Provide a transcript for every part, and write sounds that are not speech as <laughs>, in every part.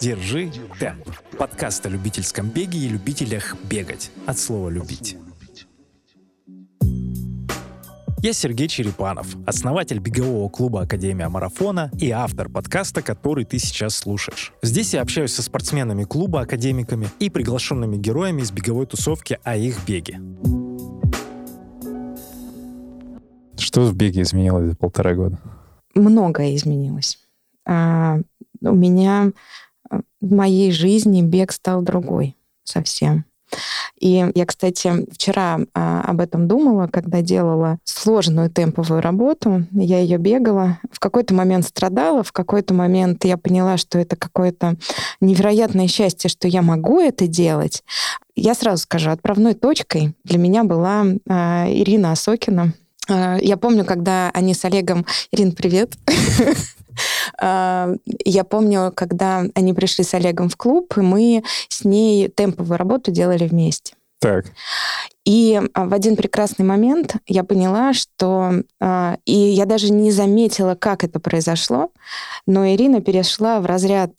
Держи темп. Подкаст о любительском беге и любителях бегать. От слова «любить». Я Сергей Черепанов, основатель бегового клуба Академия Марафона и автор подкаста, который ты сейчас слушаешь. Здесь я общаюсь со спортсменами клуба, академиками и приглашенными героями из беговой тусовки о их беге. Что в беге изменилось за полтора года? Многое изменилось. У меня а, в моей жизни бег стал другой совсем. И я, кстати, вчера а, об этом думала, когда делала сложную темповую работу. Я ее бегала. В какой-то момент страдала, в какой-то момент я поняла, что это какое-то невероятное счастье, что я могу это делать. Я сразу скажу, отправной точкой для меня была а, Ирина Осокина. А, я помню, когда они с Олегом... Ирин, привет! <laughs> А, я помню, когда они пришли с Олегом в клуб, и мы с ней темповую работу делали вместе. Так. И а, в один прекрасный момент я поняла, что... А, и я даже не заметила, как это произошло, но Ирина перешла в разряд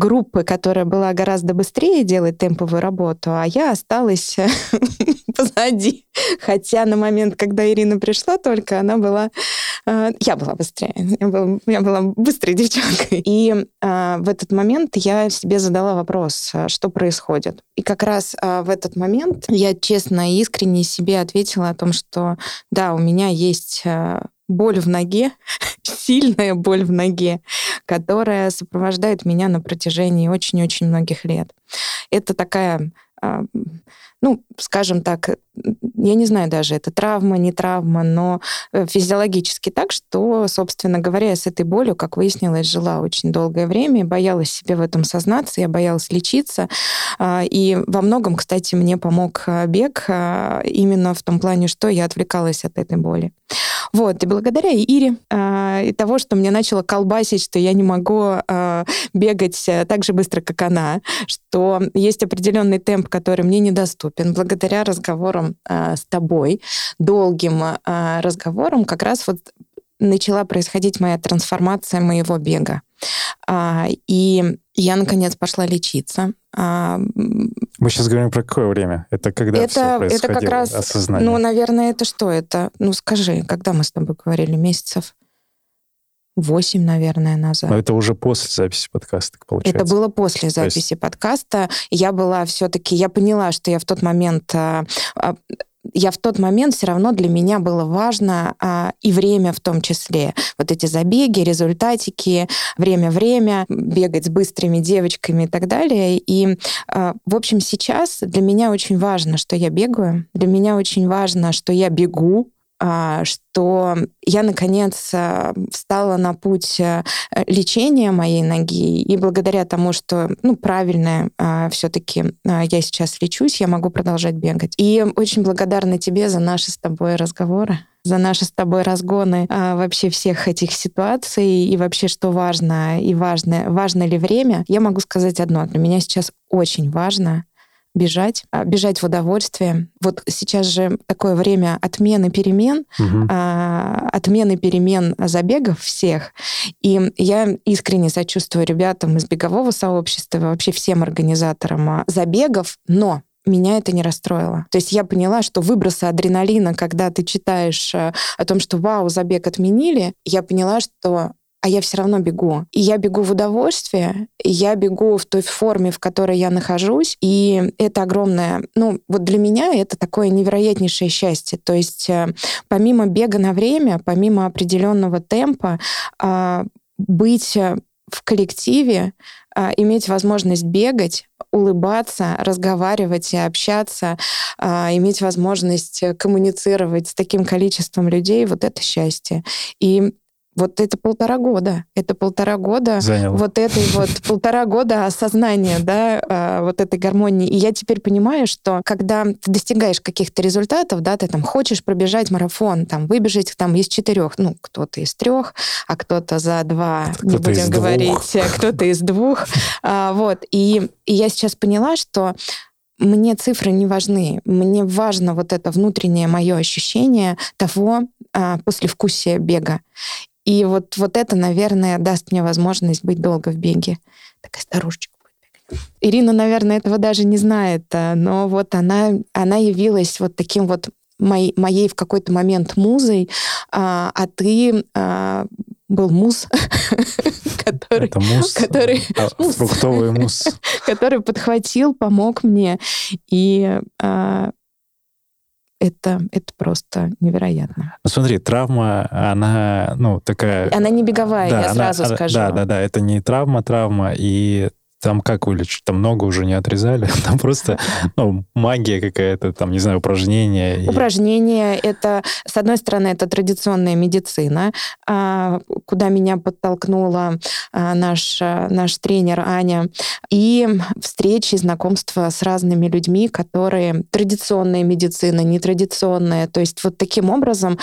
группы, которая была гораздо быстрее делать темповую работу, а я осталась <laughs> позади. Хотя на момент, когда Ирина пришла только, она была... Э, я была быстрее. Я была, я была быстрой девчонкой. И э, в этот момент я себе задала вопрос, а что происходит. И как раз э, в этот момент я честно и искренне себе ответила о том, что да, у меня есть боль в ноге, <laughs> сильная боль в ноге, которая сопровождает меня на протяжении очень-очень многих лет. Это такая а, ну, скажем так, я не знаю даже, это травма, не травма, но э, физиологически так, что, собственно говоря, я с этой болью, как выяснилось, жила очень долгое время, боялась себе в этом сознаться, я боялась лечиться. А, и во многом, кстати, мне помог а, бег именно в том плане, что я отвлекалась от этой боли. Вот, и благодаря Ире, и того, что мне начало колбасить, что я не могу бегать э, так же быстро, как она, что есть определенный темп, который мне недоступен. Благодаря разговорам э, с тобой, долгим э, разговорам, как раз вот начала происходить моя трансформация моего бега. А, и я, наконец, пошла лечиться. А, Мы сейчас говорим про какое время? Это когда это, все происходило? Это как раз, осознание? ну, наверное, это что это? Ну, скажи, когда мы с тобой говорили? Месяцев? Восемь, наверное, назад. Но это уже после записи подкаста, получается. Это было после записи есть... подкаста. Я была все-таки, я поняла, что я в тот момент а, а, я в тот момент все равно для меня было важно а, и время в том числе. Вот эти забеги, результатики, время-время, бегать с быстрыми девочками и так далее. И, а, в общем, сейчас для меня очень важно, что я бегаю. Для меня очень важно, что я бегу, что я, наконец, а, встала на путь э, лечения моей ноги, и благодаря тому, что, ну, правильно а, все-таки я сейчас лечусь, я могу продолжать бегать. И очень благодарна тебе за наши с тобой разговоры за наши с тобой разгоны а, вообще всех этих ситуаций и вообще, что важно и важно, важно ли время, я могу сказать одно. Для меня сейчас очень важно бежать, а, бежать в удовольствие. Вот сейчас же такое время отмены перемен, угу. отмены перемен забегов всех. И я искренне сочувствую ребятам из бегового сообщества, вообще всем организаторам а, забегов, но меня это не расстроило. То есть я поняла, что выбросы адреналина, когда ты читаешь о том, что вау, забег отменили, я поняла, что а я все равно бегу. И я бегу в удовольствие, и я бегу в той форме, в которой я нахожусь, и это огромное, ну, вот для меня это такое невероятнейшее счастье. То есть э, помимо бега на время, помимо определенного темпа, а, быть э, в коллективе, а, иметь возможность бегать, улыбаться, разговаривать и общаться, а, иметь возможность коммуницировать с таким количеством людей, вот это счастье. И вот это полтора года. Это полтора года Занял. вот этой вот <laughs> полтора года осознания, да, а, вот этой гармонии. И я теперь понимаю, что когда ты достигаешь каких-то результатов, да, ты там хочешь пробежать марафон, там выбежать там из четырех, ну, кто-то из трех, а кто-то за два, кто не будем говорить, а кто-то из двух. А, вот. И, и я сейчас поняла, что мне цифры не важны. Мне важно вот это внутреннее мое ощущение того а, послевкусия бега. И вот, вот это, наверное, даст мне возможность быть долго в беге. Такая старушечка. Ирина, наверное, этого даже не знает, а, но вот она, она явилась вот таким вот моей, моей в какой-то момент музой, а, а ты а, был муз, <laughs> который, Это муз, который, а, муз, фруктовый муз, <laughs> который подхватил, помог мне, и а, это, это просто невероятно. Ну, смотри, травма, она, ну, такая... Она не беговая, да, я она, сразу скажу. Да, да, да, это не травма, травма, и там как вылечить? Там много уже не отрезали. <laughs> Там просто ну, магия какая-то, там, не знаю, упражнения. Упражнения — это, с одной стороны, это традиционная медицина, а, куда меня подтолкнула а, наш, наш тренер Аня, и встречи, знакомства с разными людьми, которые традиционная медицина, нетрадиционная. То есть вот таким образом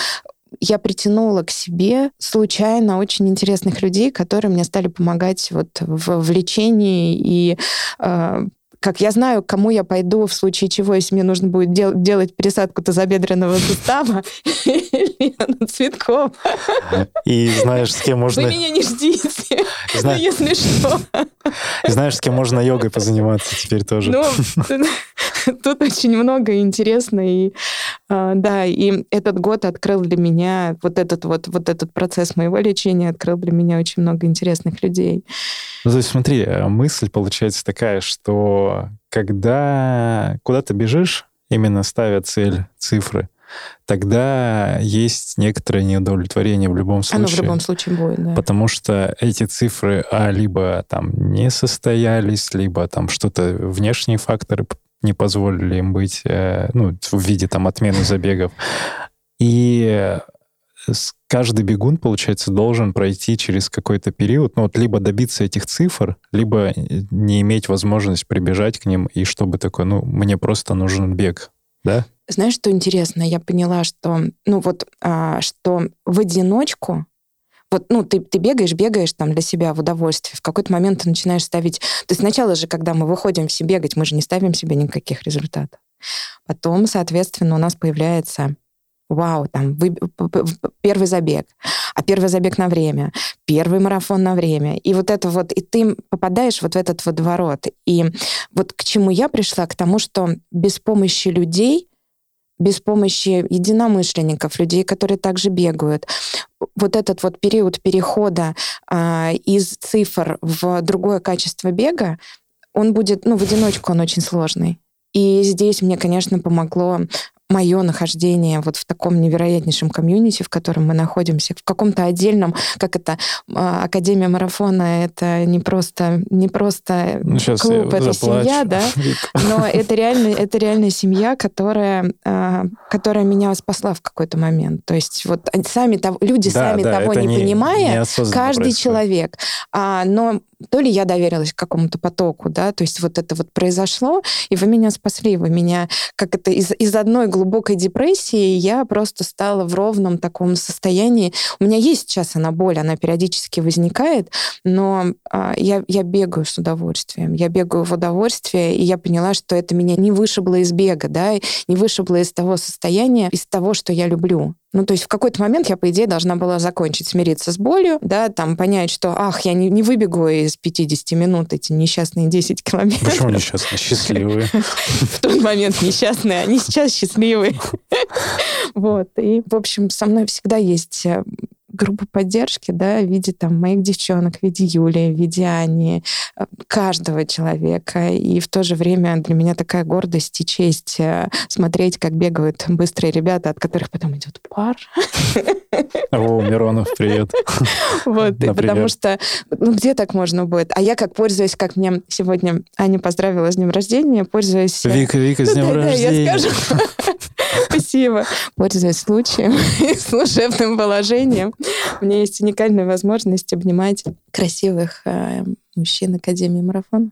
я притянула к себе случайно очень интересных людей, которые мне стали помогать вот в, в лечении и э, как я знаю, к кому я пойду в случае чего, если мне нужно будет дел- делать пересадку тазобедренного сустава Лена Цветкова. И знаешь, с кем можно... Вы меня не ждите, Зна... если что. И знаешь, с кем можно йогой позаниматься теперь тоже. Ну, тут очень много интересно. И а, да, и этот год открыл для меня вот этот вот, вот этот процесс моего лечения открыл для меня очень много интересных людей. Ну, то есть смотри, э, мысль получается такая, что когда куда ты бежишь, именно ставя цель, цифры, тогда есть некоторое неудовлетворение в любом случае. Оно в любом случае будет, да. Потому что эти цифры а, либо там не состоялись, либо там что-то внешние факторы не позволили им быть, э, ну, в виде там отмены забегов. И каждый бегун, получается, должен пройти через какой-то период, ну вот либо добиться этих цифр, либо не иметь возможность прибежать к ним, и чтобы такой, ну, мне просто нужен бег, да? Знаешь, что интересно? Я поняла, что, ну вот, а, что в одиночку вот, ну, ты, ты бегаешь, бегаешь там для себя в удовольствие. В какой-то момент ты начинаешь ставить... То есть сначала же, когда мы выходим все бегать, мы же не ставим себе никаких результатов. Потом, соответственно, у нас появляется вау, там вы, первый забег, а первый забег на время, первый марафон на время. И вот это вот, и ты попадаешь вот в этот водоворот. И вот к чему я пришла? К тому, что без помощи людей, без помощи единомышленников, людей, которые также бегают, вот этот вот период перехода а, из цифр в другое качество бега, он будет, ну, в одиночку он очень сложный. И здесь мне, конечно, помогло мое нахождение вот в таком невероятнейшем комьюнити, в котором мы находимся, в каком-то отдельном, как это, а, Академия марафона, это не просто, не просто ну, клуб, это заплачу. семья, да, <laughs> но это реально, это реальная семья, которая, а, которая меня спасла в какой-то момент. То есть вот сами, люди да, сами да, того не, не понимая, каждый происходит. человек, а, но то ли я доверилась какому-то потоку, да, то есть вот это вот произошло, и вы меня спасли, вы меня, как это, из, из одной глубокой депрессии я просто стала в ровном таком состоянии. У меня есть сейчас она боль, она периодически возникает, но а, я, я бегаю с удовольствием, я бегаю в удовольствие, и я поняла, что это меня не вышибло из бега, да, не вышибло из того состояния, из того, что я люблю. Ну, то есть в какой-то момент я, по идее, должна была закончить, смириться с болью, да, там понять, что, ах, я не, не выбегу из 50 минут эти несчастные 10 километров. Почему несчастные? Счастливые. <laughs> В тот момент несчастные, они сейчас счастливые. <laughs> Вот. И, в общем, со мной всегда есть группа поддержки, да, в виде там моих девчонок, в виде Юли, в виде Ани, э, каждого человека. И в то же время для меня такая гордость и честь э, смотреть, как бегают быстрые ребята, от которых потом идет пар. О, Миронов, привет. Вот, потому что, ну, где так можно будет? А я как пользуюсь, как мне сегодня Аня поздравила с днем рождения, пользуюсь... Э, Вика, Вика, с <laughs> днем рождения. я скажу. <laughs> Спасибо. Пользуясь случаем <laughs> и служебным положением, у меня есть уникальная возможность обнимать красивых э, мужчин Академии марафона.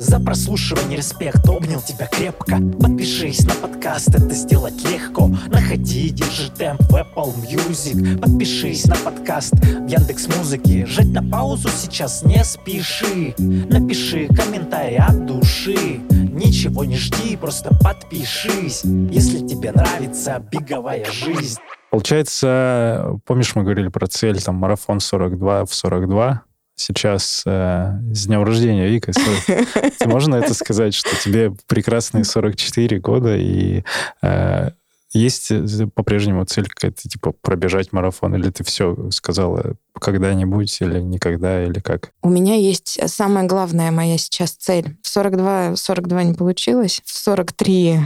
За прослушивание респект, обнял тебя крепко. Подпишись на подкаст, это сделать легко. Находи, держи темп в Apple Music. Подпишись на подкаст в Яндекс Музыке Жать на паузу сейчас не спеши. Напиши комментарий от души. Ничего не жди, просто подпишись. Если тебе нравится беговая жизнь. Получается, помнишь, мы говорили про цель, там, марафон 42 в 42? Сейчас э, с днем рождения, Вика. <laughs> Можно это сказать, что тебе прекрасные 44 года, и э, есть э, по-прежнему цель какая-то, типа, пробежать марафон? Или ты все сказала когда-нибудь или никогда, или как? У меня есть самая главная моя сейчас цель. В 42, 42 не получилось, в 43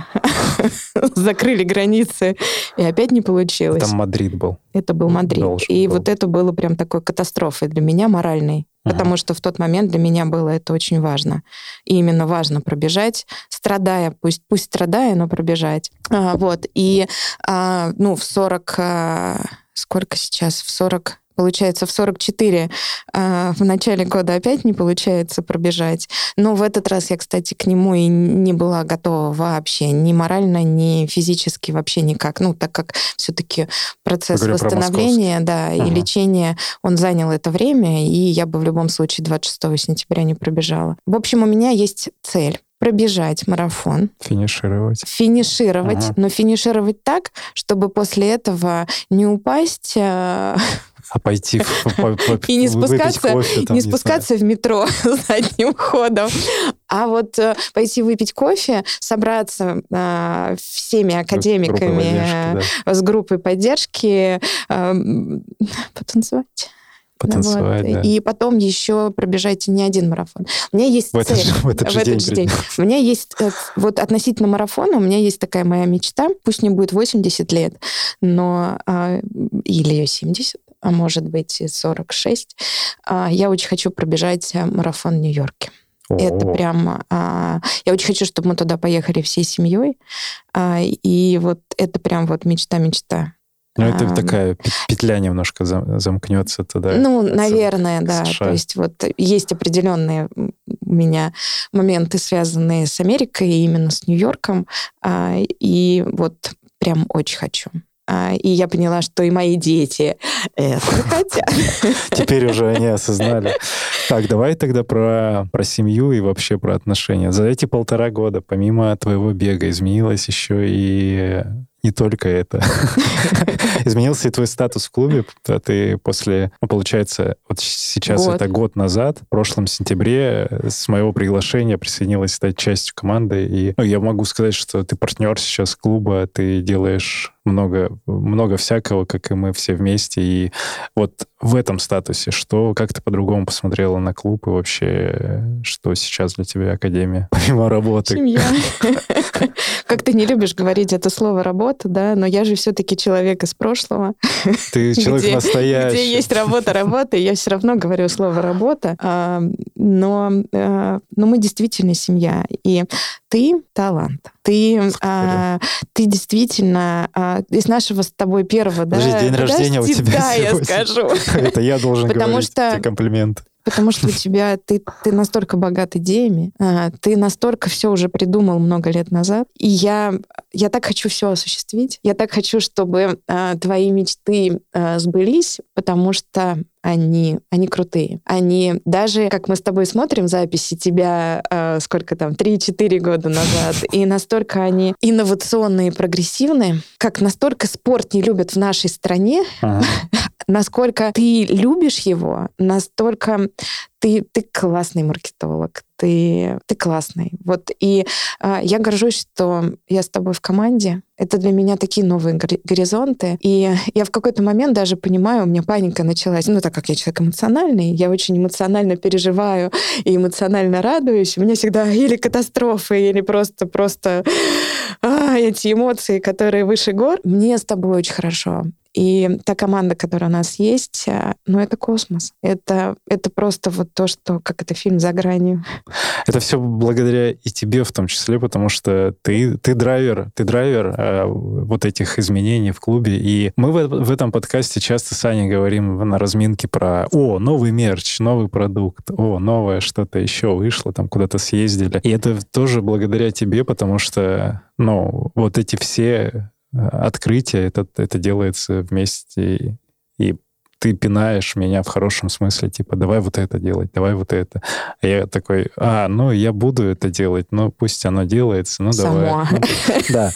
<laughs> закрыли границы, и опять не получилось. Там Мадрид был. Это был Мадрид. Должен и был. вот это было прям такой катастрофой для меня моральной. Потому что в тот момент для меня было это очень важно. И именно важно пробежать, страдая, пусть, пусть страдая, но пробежать. А, вот. И а, ну, в 40... А, сколько сейчас? В 40 Получается, в 44 э, в начале года опять не получается пробежать. Но в этот раз я, кстати, к нему и не была готова вообще. Ни морально, ни физически вообще никак. Ну, так как все-таки процесс Говорю восстановления да, ага. и лечения, он занял это время, и я бы в любом случае 26 сентября не пробежала. В общем, у меня есть цель пробежать марафон. Финишировать. Финишировать, ага. но финишировать так, чтобы после этого не упасть э, а пойти <laughs> и не спускаться, кофе, там, не спускаться в метро <laughs> задним ходом, а вот э, пойти выпить кофе, собраться э, всеми академиками с группой поддержки, э, <laughs> потанцевать. Потанцевать, вот. да. И потом еще пробежайте не один марафон. У меня есть в цель. Этот же, в этот, в этот же день. день. У меня есть, э, вот относительно марафона, у меня есть такая моя мечта, пусть мне будет 80 лет, но а, или 70, а может быть 46, а, я очень хочу пробежать э, марафон в Нью-Йорке. Это прям... А, я очень хочу, чтобы мы туда поехали всей семьей. А, и вот это прям вот мечта-мечта. Ну, это а, такая петля немножко замкнется туда. Ну, наверное, да. США. То есть вот есть определенные у меня моменты, связанные с Америкой, именно с Нью-Йорком. А, и вот прям очень хочу. А, и я поняла, что и мои дети это <laughs> хотят. Теперь уже они осознали. Так, давай тогда про, про семью и вообще про отношения. За эти полтора года, помимо твоего бега, изменилось еще и не только это. <laughs> Изменился и твой статус в клубе. А ты после, ну, получается, вот сейчас год. это год назад, в прошлом сентябре с моего приглашения присоединилась стать частью команды. И ну, я могу сказать, что ты партнер сейчас клуба, ты делаешь много, много всякого, как и мы все вместе. И вот в этом статусе, что, как ты по-другому посмотрела на клуб и вообще, что сейчас для тебя Академия, <laughs> помимо работы? Семья. <laughs> Как ты не любишь говорить это слово «работа», да, но я же все-таки человек из прошлого. Ты <laughs> человек где, настоящий. Где есть работа, работа, я все равно говорю слово «работа», а, но, а, но мы действительно семья. И ты талант. Ты, а, ты действительно а, из нашего с тобой первого, Подожди, да? день рождения у тебя Да, я скажу. <laughs> Это я должен говорить тебе комплимент. Потому что у тебя ты, ты настолько богат идеями, а, ты настолько все уже придумал много лет назад. И я, я так хочу все осуществить. Я так хочу, чтобы а, твои мечты а, сбылись, потому что они, они крутые. Они даже, как мы с тобой смотрим записи тебя, э, сколько там, 3-4 года назад, и настолько они инновационные и прогрессивные, как настолько спорт не любят в нашей стране. Насколько ты любишь его, настолько ты, ты классный маркетолог, ты, ты классный. Вот, и э, я горжусь, что я с тобой в команде. Это для меня такие новые горизонты. И я в какой-то момент даже понимаю, у меня паника началась. Ну, так как я человек эмоциональный, я очень эмоционально переживаю и эмоционально радуюсь. У меня всегда или катастрофы, или просто, просто а, эти эмоции, которые выше гор. Мне с тобой очень хорошо. И та команда, которая у нас есть, э, ну, это космос. Это, это просто вот то, что, как это фильм «За гранью». Это все благодаря и тебе в том числе, потому что ты, ты драйвер, ты драйвер э, вот этих изменений в клубе. И мы в, в этом подкасте часто с Аней говорим на разминке про «О, новый мерч, новый продукт, о, новое что-то еще вышло, там куда-то съездили». И это тоже благодаря тебе, потому что, ну, вот эти все открытия, это, это делается вместе, и ты пинаешь меня в хорошем смысле, типа, давай вот это делать, давай вот это. А я такой, а, ну, я буду это делать, ну, пусть оно делается, ну, давай. Ну, да.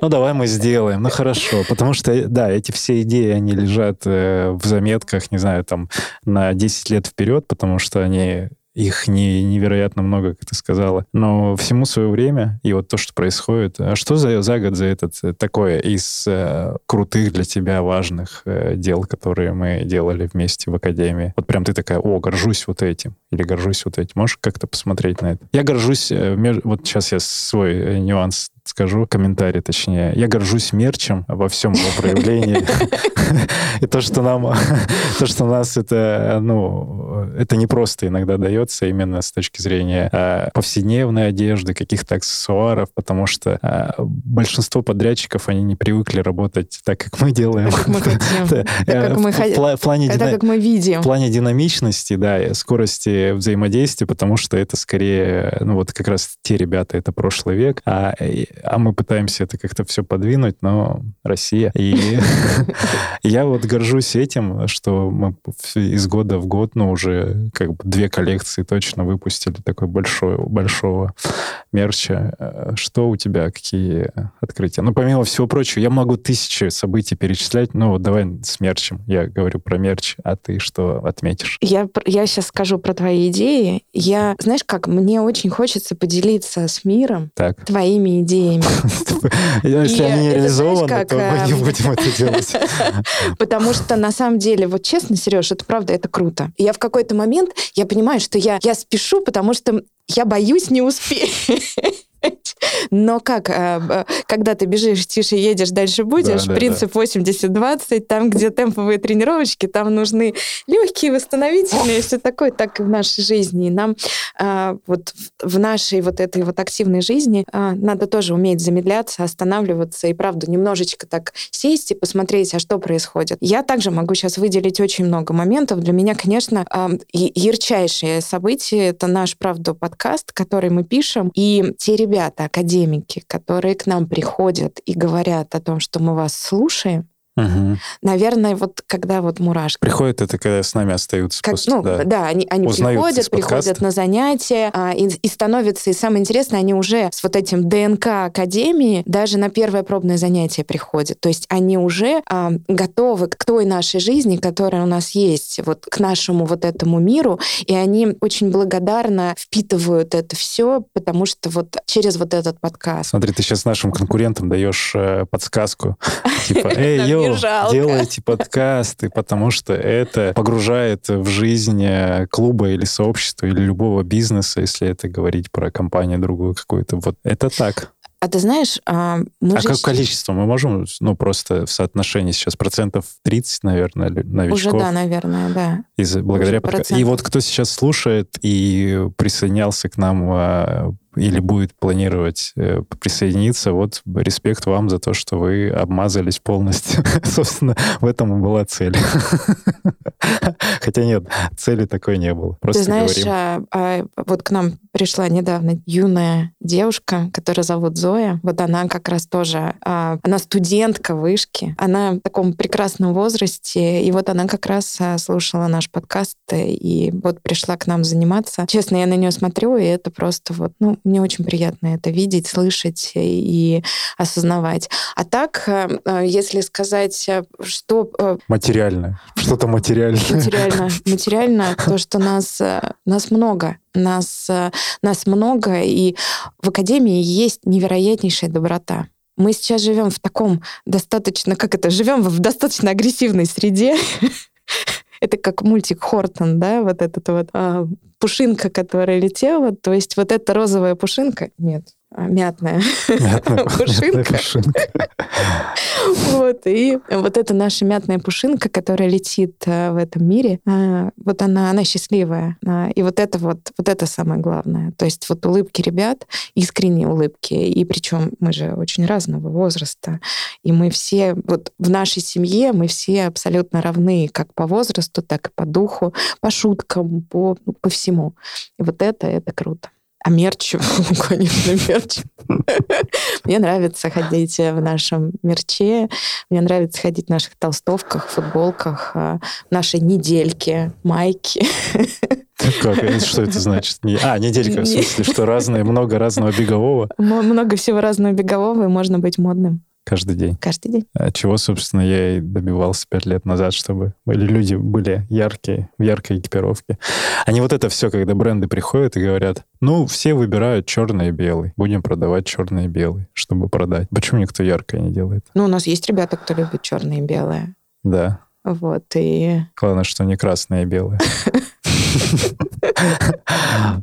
Ну, давай мы сделаем, ну, хорошо. Потому что, да, эти все идеи, они лежат э, в заметках, не знаю, там, на 10 лет вперед, потому что они их не, невероятно много, как ты сказала. Но всему свое время, и вот то, что происходит. А что за, за год за этот э, такое из э, крутых для тебя важных э, дел, которые мы делали вместе в Академии? Вот прям ты такая, о, горжусь вот этим, или горжусь вот этим. Можешь как-то посмотреть на это? Я горжусь, э, меж... вот сейчас я свой э, нюанс скажу, комментарий точнее. Я горжусь мерчем во всем его проявлении. И то, что нам, то, что нас это, ну, это не просто иногда дается именно с точки зрения а, повседневной одежды, каких-то аксессуаров, потому что а, большинство подрядчиков, они не привыкли работать так, как мы делаем. Как мы хотим. <laughs> Э, как мы видим. В плане динамичности, да, и скорости взаимодействия, потому что это скорее, ну вот как раз те ребята, это прошлый век, а а мы пытаемся это как-то все подвинуть, но Россия. И <laughs> я вот горжусь этим, что мы из года в год, ну, уже как бы две коллекции точно выпустили такой большой, большого мерча. Что у тебя, какие открытия? Ну, помимо всего прочего, я могу тысячи событий перечислять, но вот давай с мерчем. Я говорю про мерч, а ты что отметишь? Я, я сейчас скажу про твои идеи. Я, знаешь как, мне очень хочется поделиться с миром так. твоими идеями. <laughs> Если они не реализованы, то мы не эм, будем это <laughs> делать. Потому что на самом деле, вот честно, Сереж, это правда, это круто. Я в какой-то момент, я понимаю, что я спешу, потому что я боюсь не успеть. <laughs> <laughs> Но как, э, когда ты бежишь тише, едешь, дальше будешь, да, принцип да. 80-20, там, где темповые тренировочки, там нужны легкие, восстановительные, все такое, так и в нашей жизни. И нам а, вот в нашей вот этой вот активной жизни а, надо тоже уметь замедляться, останавливаться и, правда, немножечко так сесть и посмотреть, а что происходит. Я также могу сейчас выделить очень много моментов. Для меня, конечно, ярчайшее событие — это наш, правда, подкаст, который мы пишем, и те ребята, академики, которые к нам приходят и говорят о том, что мы вас слушаем, Угу. Наверное, вот когда вот мурашки. Приходят это, когда с нами остаются. Как, после, ну, да, да они, они приходят, приходят на занятия а, и, и становятся, и самое интересное, они уже с вот этим ДНК Академии даже на первое пробное занятие приходят. То есть они уже а, готовы к той нашей жизни, которая у нас есть, вот к нашему вот этому миру, и они очень благодарно впитывают это все, потому что вот через вот этот подкаст. Смотри, ты сейчас нашим конкурентам даешь э, подсказку, <laughs> типа, эй, йоу, делайте <laughs> подкасты, потому что это погружает в жизнь э, клуба или сообщества или любого бизнеса, если это говорить про компанию другую какую-то. Вот это так. А ты знаешь, а, мы а же... как количество мы можем, ну, просто в соотношении сейчас процентов 30, наверное, новичков? Уже да, наверное, да. Из, благодаря подка... И вот кто сейчас слушает и присоединялся к нам а, или будет планировать э, присоединиться, вот респект вам за то, что вы обмазались полностью. <laughs> Собственно, в этом и была цель. <laughs> Хотя нет, цели такой не было. Просто Ты знаешь, а, а, вот к нам пришла недавно юная девушка, которая зовут Зоя. Вот она как раз тоже, а, она студентка вышки, она в таком прекрасном возрасте, и вот она как раз а, слушала наш подкаст и вот пришла к нам заниматься. Честно, я на нее смотрю, и это просто вот, ну, мне очень приятно это видеть, слышать и осознавать. А так, э, э, если сказать, э, что... Материально. Что-то материальное. Материально. Материально <laughs> то, что нас, нас много. Нас, нас много, и в Академии есть невероятнейшая доброта. Мы сейчас живем в таком достаточно, как это, живем в достаточно агрессивной среде. <laughs> Это как мультик Хортон, да, вот этот вот а, пушинка, которая летела. То есть вот эта розовая пушинка, нет, а, мятная, <laughs> Мятная пушинка. Вот, и вот эта наша мятная пушинка, которая летит э, в этом мире, э, вот она, она счастливая. А, И вот это вот, вот это самое главное. То есть вот улыбки ребят, искренние улыбки, и причем мы же очень разного возраста, и мы все, вот в нашей семье мы все абсолютно равны как по возрасту, так и по духу, по шуткам, по, ну, по всему. И вот это, это круто. А мерч, <laughs> ну, конечно, мерч. <laughs> Мне нравится ходить в нашем мерче, мне нравится ходить в наших толстовках, футболках, в нашей недельке, майки. Как? Это Что это значит? А, неделька, в смысле, что разное, много разного бегового Много всего разного бегового, и можно быть модным каждый день. каждый день. А Чего, собственно, я и добивался пять лет назад, чтобы люди были яркие, в яркой экипировке. Не вот это все, когда бренды приходят и говорят, ну, все выбирают черный и белый, будем продавать черный и белый, чтобы продать. Почему никто яркое не делает? Ну, у нас есть ребята, кто любит черное и белое. Да, Вот, и главное, что не красное и белое. <laughs>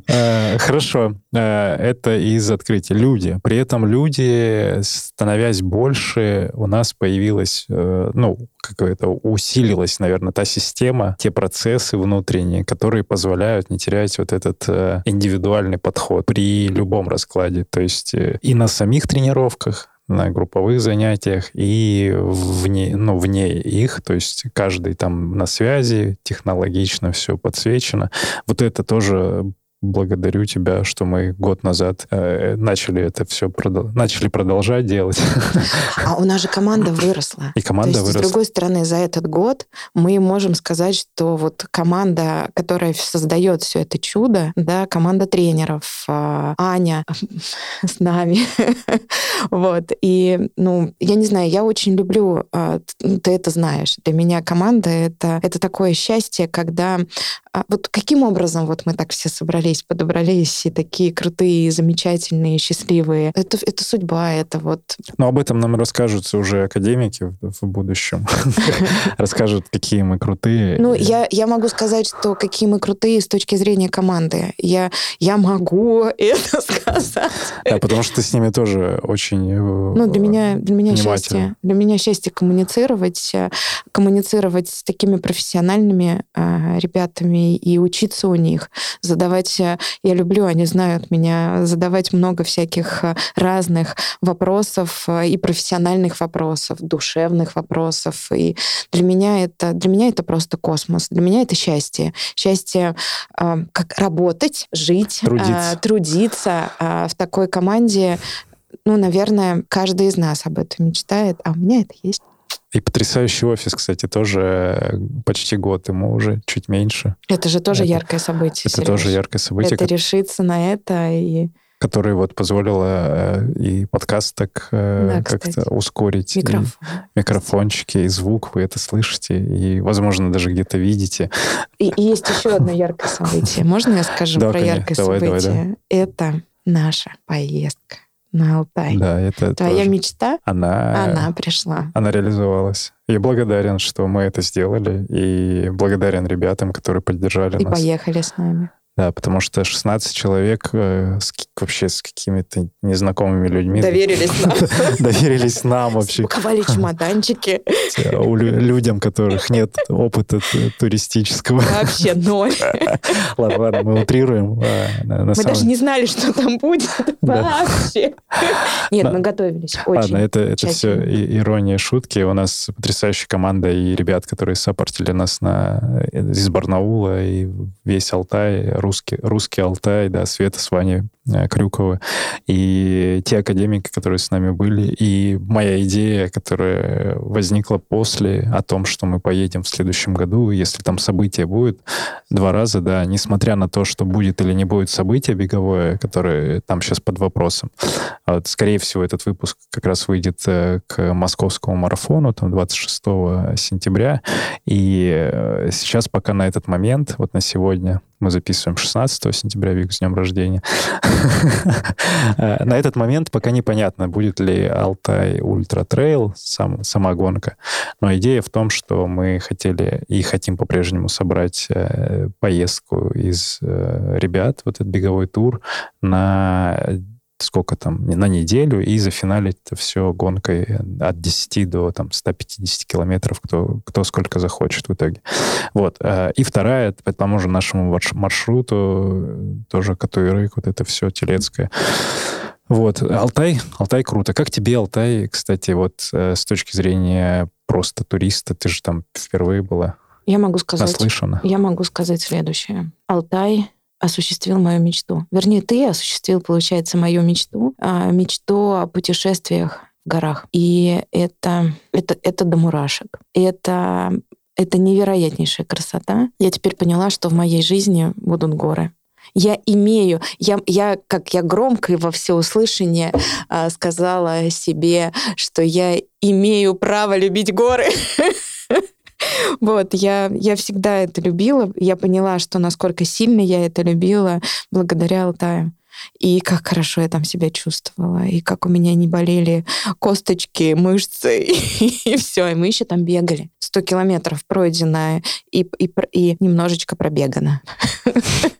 Э, Хорошо, Э, это из открытия. Люди. При этом люди, становясь больше, у нас появилась, э, ну, какая-то усилилась, наверное, та система, те процессы внутренние, которые позволяют не терять вот этот индивидуальный подход при любом раскладе. То есть и на самих тренировках, на групповых занятиях и вне, ну, вне их, то есть каждый там на связи, технологично все подсвечено. Вот это тоже благодарю тебя, что мы год назад э, начали это все начали продолжать делать. <laughs> А у нас же команда выросла. И команда То есть, выросла. с другой стороны, за этот год мы можем сказать, что вот команда, которая создает все это чудо, да, команда тренеров, а, Аня <laughs> с нами, <laughs> вот, и, ну, я не знаю, я очень люблю, т- ты это знаешь, для меня команда это, это такое счастье, когда а, вот каким образом вот мы так все собрались, подобрались и такие крутые, замечательные, счастливые. Это, это судьба, это вот Но об этом нам расскажут уже академики в, будущем. <laughs> Расскажут, какие мы крутые. Ну, я, я могу сказать, что какие мы крутые с точки зрения команды. Я, я могу это <laughs> сказать. Да, потому что ты с ними тоже очень... э, Ну, для меня, для меня счастье. Для меня счастье коммуницировать, э, коммуницировать с такими профессиональными э, ребятами и учиться у них, задавать... э, Я люблю, они знают меня, задавать много всяких э, разных вопросов э, и профессиональных вопросов, душевных вопросов. И для меня это, для меня это просто космос. Для меня это счастье. Счастье как работать, жить, Трудиться. трудиться в такой команде, ну, наверное, каждый из нас об этом мечтает, а у меня это есть. И потрясающий офис, кстати, тоже э, почти год ему уже, чуть меньше. Это же тоже Это- яркое событие. Это Серёж. тоже яркое событие, Это решиться на это и которое вот позволило э, и подкаст так э, Да, как-то ускорить. и микрофон. микрофончики, и звук, вы это слышите, и, возможно, даже где-то видите. И, и есть еще одно яркое событие. Можно я скажу Да, про конечно. яркое Давай, давай, событие? Это наша поездка на Алтай. Да, это Твоя тоже. мечта, Она, она пришла. она реализовалась. Я благодарен, что мы это сделали, и благодарен ребятам, которые поддержали И нас. поехали с нами. Да, потому что 16 человек э, с вообще с какими-то незнакомыми людьми Доверились нам. <laughs> доверились нам вообще, Упаковали чемоданчики. э, людям, которых нет опыта туристического. Вообще ноль. <laughs> Ладно, ладно, мы утрируем. а, Мы даже не знали, что там будет <laughs> вообще. Нет, мы готовились Ладно, это, все ирония шутки. У нас потрясающая команда и ребят, которые саппортили нас на, из Барнаула и весь Алтай, русский, русский Алтай, да, Света с Ваней э, Крюковы. И те академики, которые с нами были. И моя идея, которая возникла после о том, что мы поедем в следующем году, если там событие будет, два раза, да, несмотря на то, что будет или не будет событие беговое, которое там сейчас под вопросом, а вот, скорее всего, этот выпуск как раз выйдет э, к московскому марафону, там, 26 сентября. И э, сейчас пока на этот момент, вот на сегодня, мы записываем 16 сентября, Вик, с днем рождения. На этот момент пока непонятно, будет ли Altai Ultra Trail, сам, сама гонка. Но идея в том, что мы хотели и хотим по-прежнему собрать э, поездку из э, ребят, вот этот беговой тур, на сколько там, на неделю, и зафиналить это все гонкой от 10 до там 150 километров, кто, кто сколько захочет в итоге. Вот. Э, и вторая, по тому же нашему маршруту, тоже Катуирык, вот это все Телецкое. Вот. Алтай, Алтай круто. Как тебе Алтай, кстати, вот э, с точки зрения просто туриста, ты же там впервые была? Я могу сказать... Наслышана. Я могу сказать следующее. Алтай осуществил мою мечту. Вернее, ты осуществил, получается, мою мечту, а, мечту о путешествиях в горах. И это, это, это до мурашек. Это, это невероятнейшая красота. Я теперь поняла, что в моей жизни будут горы. Я имею, я, я как я громко и во всеуслышание э, сказала себе, что я имею право любить горы. <laughs> <laughs> Вот, я, я всегда это любила. Я поняла, что насколько сильно я это любила благодаря Алтаю. И как хорошо я там себя чувствовала, и как у меня не болели косточки, мышцы, <laughs> и, все. И мы еще там бегали. 100 километров пройдено и, и, и немножечко пробегано. <laughs>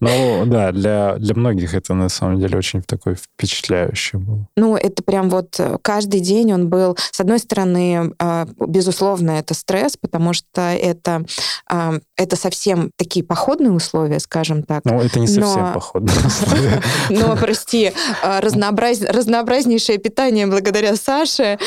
Ну, да, для, для многих это на самом деле очень такой впечатляющий был. Ну, это прям вот э, каждый день он был, с одной стороны, а, безусловно, это стресс, потому что это, а, это совсем такие походные условия, скажем так. Ну, это не совсем но... походные <laughs> условия. Но, прости, а, разнообраз... разнообразнейшее питание благодаря Саше,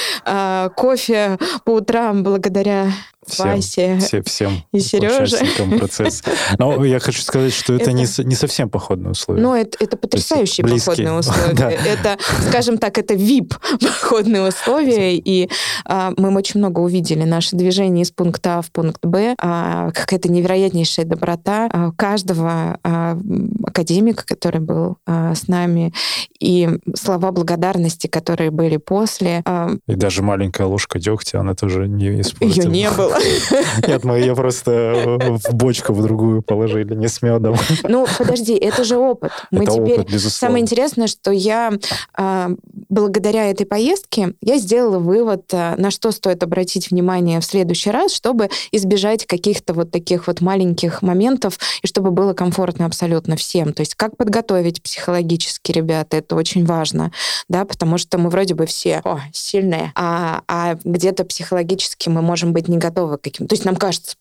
кофе по утрам благодаря всем, Васе все, всем и Сереже. процесса. Но я хочу сказать, что это, это... Не, не совсем походные условия. Ну, это, это потрясающие походные <laughs> условия. да. Это, скажем так, это VIP <laughs> походные условия, и а, мы очень много увидели. Наше движение из пункта А в пункт Б, а, какая-то невероятнейшая доброта а, каждого а, академика, который был а, с нами, и слова благодарности, которые были после. А, и даже маленькая ложка дегтя, она тоже не испортила. Ее не было. <laughs> Нет, мы ее просто в бочку в другую положили, не с медом. <laughs> Ну, подожди, это же опыт. Мы это теперь... опыт, безусловно. Самое интересное, что я а, благодаря этой поездке я сделала вывод, а, на что стоит обратить внимание в следующий раз, чтобы избежать каких-то вот таких вот маленьких моментов и чтобы было комфортно абсолютно всем. То есть как подготовить психологически ребята, это очень важно, да, потому что мы вроде бы все о, сильные, а, а где-то психологически мы можем быть не готовы готовы к каким... То есть нам кажется,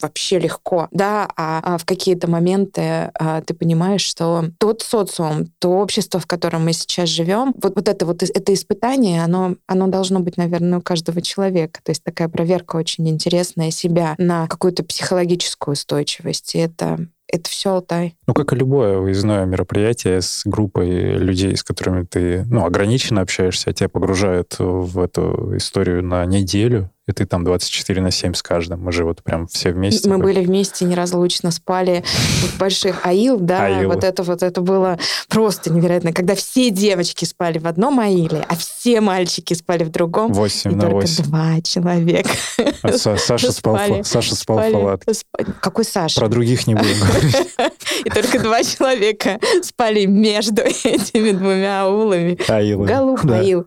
вообще легко, да, а, а в какие-то моменты а, ты понимаешь, что тот социум, то общество, в котором мы сейчас живем, вот, вот это вот это испытание, оно, оно должно быть, наверное, у каждого человека. То есть такая проверка очень интересная себя на какую-то психологическую устойчивость. И это это все Алтай. Ну, как и любое выездное мероприятие с группой людей, с которыми ты ну, ограниченно общаешься, а тебя погружают в эту историю на неделю, и ты там 24 на 7 с каждым. Мы же вот прям все вместе. Мы были вместе неразлучно, спали в больших аил, да, Аилы. вот это вот это было просто невероятно, когда все девочки спали в одном аиле, а все мальчики спали в другом. 8 и на только 8. два человека. А Саша спал, Саша спал в палатке. Какой Саша? Про других не будем. И только два человека спали между этими двумя аулами. Аилы. Голубой.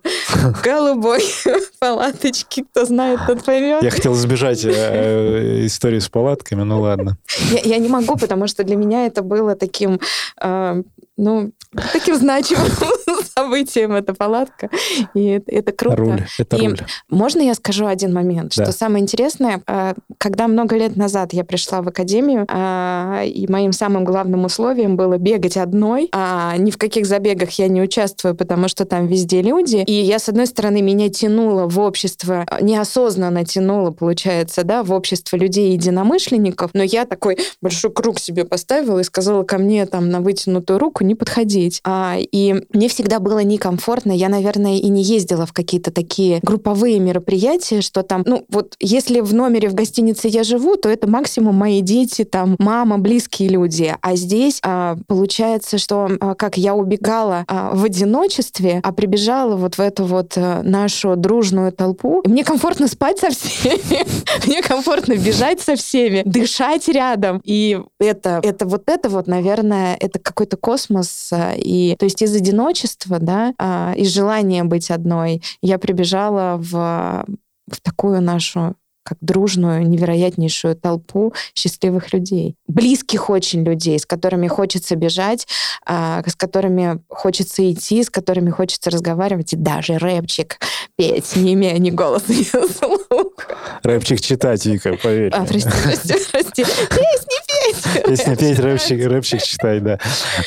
Голубой <laughs> палаточки, кто знает, тот поймет. Я хотел избежать э, истории с палатками, ну ладно. Я, я не могу, потому что для меня это было таким, э, ну, таким значимым <laughs> событием эта палатка. И это, это круто. Руль, это и руль. Можно я скажу один момент? Да. Что самое интересное, э, когда много лет назад я пришла в академию, э, и моим самым главным условием было бегать одной, а ни в каких забегах я не участвую, потому что там везде люди. И я, с одной стороны, меня тянуло в общество, неосознанно тянуло, получается, да, в общество людей-единомышленников, но я такой большой круг себе поставила и сказала ко мне там на вытянутую руку не подходить. А, и мне всегда было некомфортно. Я, наверное, и не ездила в какие-то такие групповые мероприятия, что там, ну, вот если в номере в гостинице я живу, то это максимум мои дети, там, мама, близкие люди. А здесь а, получается, что а, как я убегала а, в одиночестве, а прибежала вот в эту вот а, нашу дружную толпу, мне комфортно спать со всеми, <laughs> мне комфортно бежать со всеми, дышать рядом. И это, это вот это вот, наверное, это какой-то космос. А, и, то есть из одиночества да, а, из желания быть одной, я прибежала в, в такую нашу как дружную, невероятнейшую толпу счастливых людей. Близких очень людей, с которыми хочется бежать, а, с которыми хочется идти, с которыми хочется разговаривать, и даже рэпчик петь, не имея ни голоса, <laughs> ни слуха. Рэпчик читать, Вика, поверь. А, прости, прости, прости. Песни петь! Песня петь, рэпчик, рэпчик читай, да.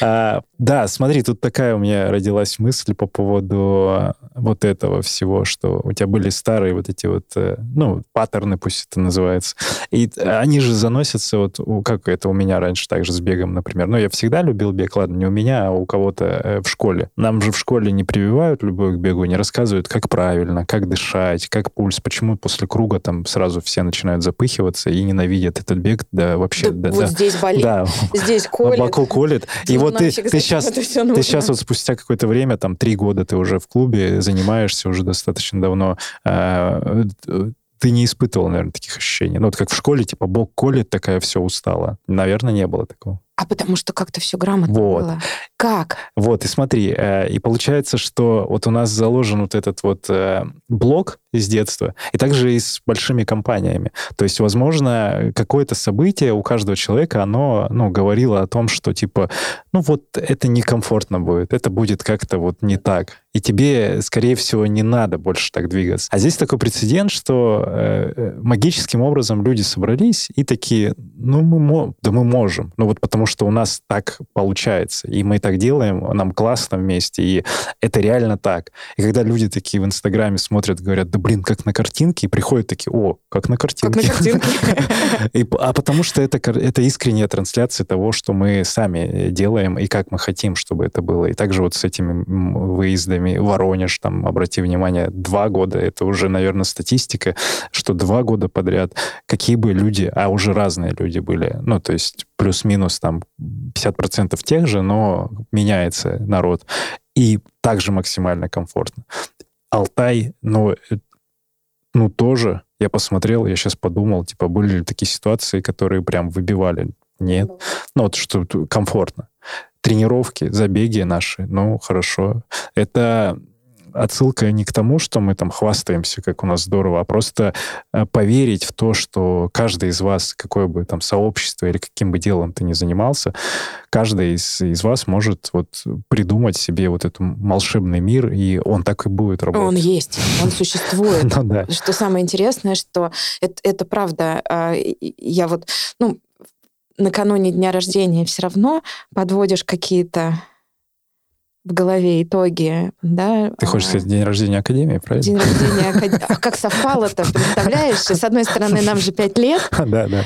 А, да, смотри, тут такая у меня родилась мысль по поводу вот этого всего, что у тебя были старые вот эти вот, э, ну, паттерны, пусть это называется. И они же заносятся вот, как это у меня раньше также с бегом, например. Ну, я всегда любил бег, ладно, не у меня, а у кого-то э, в школе. Нам же в школе не прививают любовь к бегу, не рассказывают, как правильно, как дышать, как пульс, почему после круга там сразу все начинают запыхиваться и ненавидят этот бег, да вообще. Да, да, вот да, здесь болит, да, здесь <laughs> колет. Боку колет. И Ну, вот ты, ты сейчас, ты сейчас вот спустя какое-то время, там, три года ты уже в клубе, занимаешься уже достаточно давно, э, ты не испытывал, наверное, таких ощущений. Ну, вот как в школе, типа, бок колет, такая все устала. Наверное, не было такого. А потому что как-то все грамотно Вот. было. Как? Вот, и смотри, э, и получается, что вот у нас заложен вот этот вот э, блок из детства, и также и с большими компаниями. То есть, возможно, какое-то событие у каждого человека, оно, ну, говорило о том, что, типа, ну, вот это некомфортно будет, это будет как-то вот не так. И тебе, скорее всего, не надо больше так двигаться. А здесь такой прецедент, что э, э, магическим образом люди собрались и такие, ну, мы, мо- да мы можем. Ну, вот потому что у нас так получается, и мы так делаем, нам классно вместе, и это реально так. И когда люди такие в Инстаграме смотрят, говорят, да блин, как на картинке, и приходят такие, о, как на Как картинке. на картинке. <laughs> А потому что это, искренняя трансляция того, что мы сами э, делаем и как мы хотим, чтобы это было. И также вот с этими выездами Воронеж, там, обрати внимание, два года, это уже, наверное, статистика, что два года подряд, какие бы люди, а уже разные люди были, ну, то есть плюс-минус там 50% тех же, но меняется народ. И также максимально комфортно. Алтай, ну, ну, тоже, я посмотрел, я сейчас подумал, типа, были ли такие ситуации, которые прям выбивали? Нет. Ну, вот что комфортно. Тренировки, забеги наши, ну, хорошо. Это отсылка не к тому, что мы там хвастаемся, как у нас здорово, а просто э, поверить в то, что каждый из вас, какое бы там сообщество или каким бы делом ты ни занимался, каждый из, из вас может вот придумать себе вот этот волшебный мир, и он так и будет работать. Он есть, он существует. <laughs> Ну да. Что самое интересное, что это, это правда. а, Я вот, ну, накануне дня рождения все равно подводишь какие-то в голове итоги, да. Ты хочешь а, сказать день рождения Академии, правильно? День рождения <laughs> Акад- А как совпало-то, представляешь? С одной стороны, нам же пять лет, <laughs> Да, да.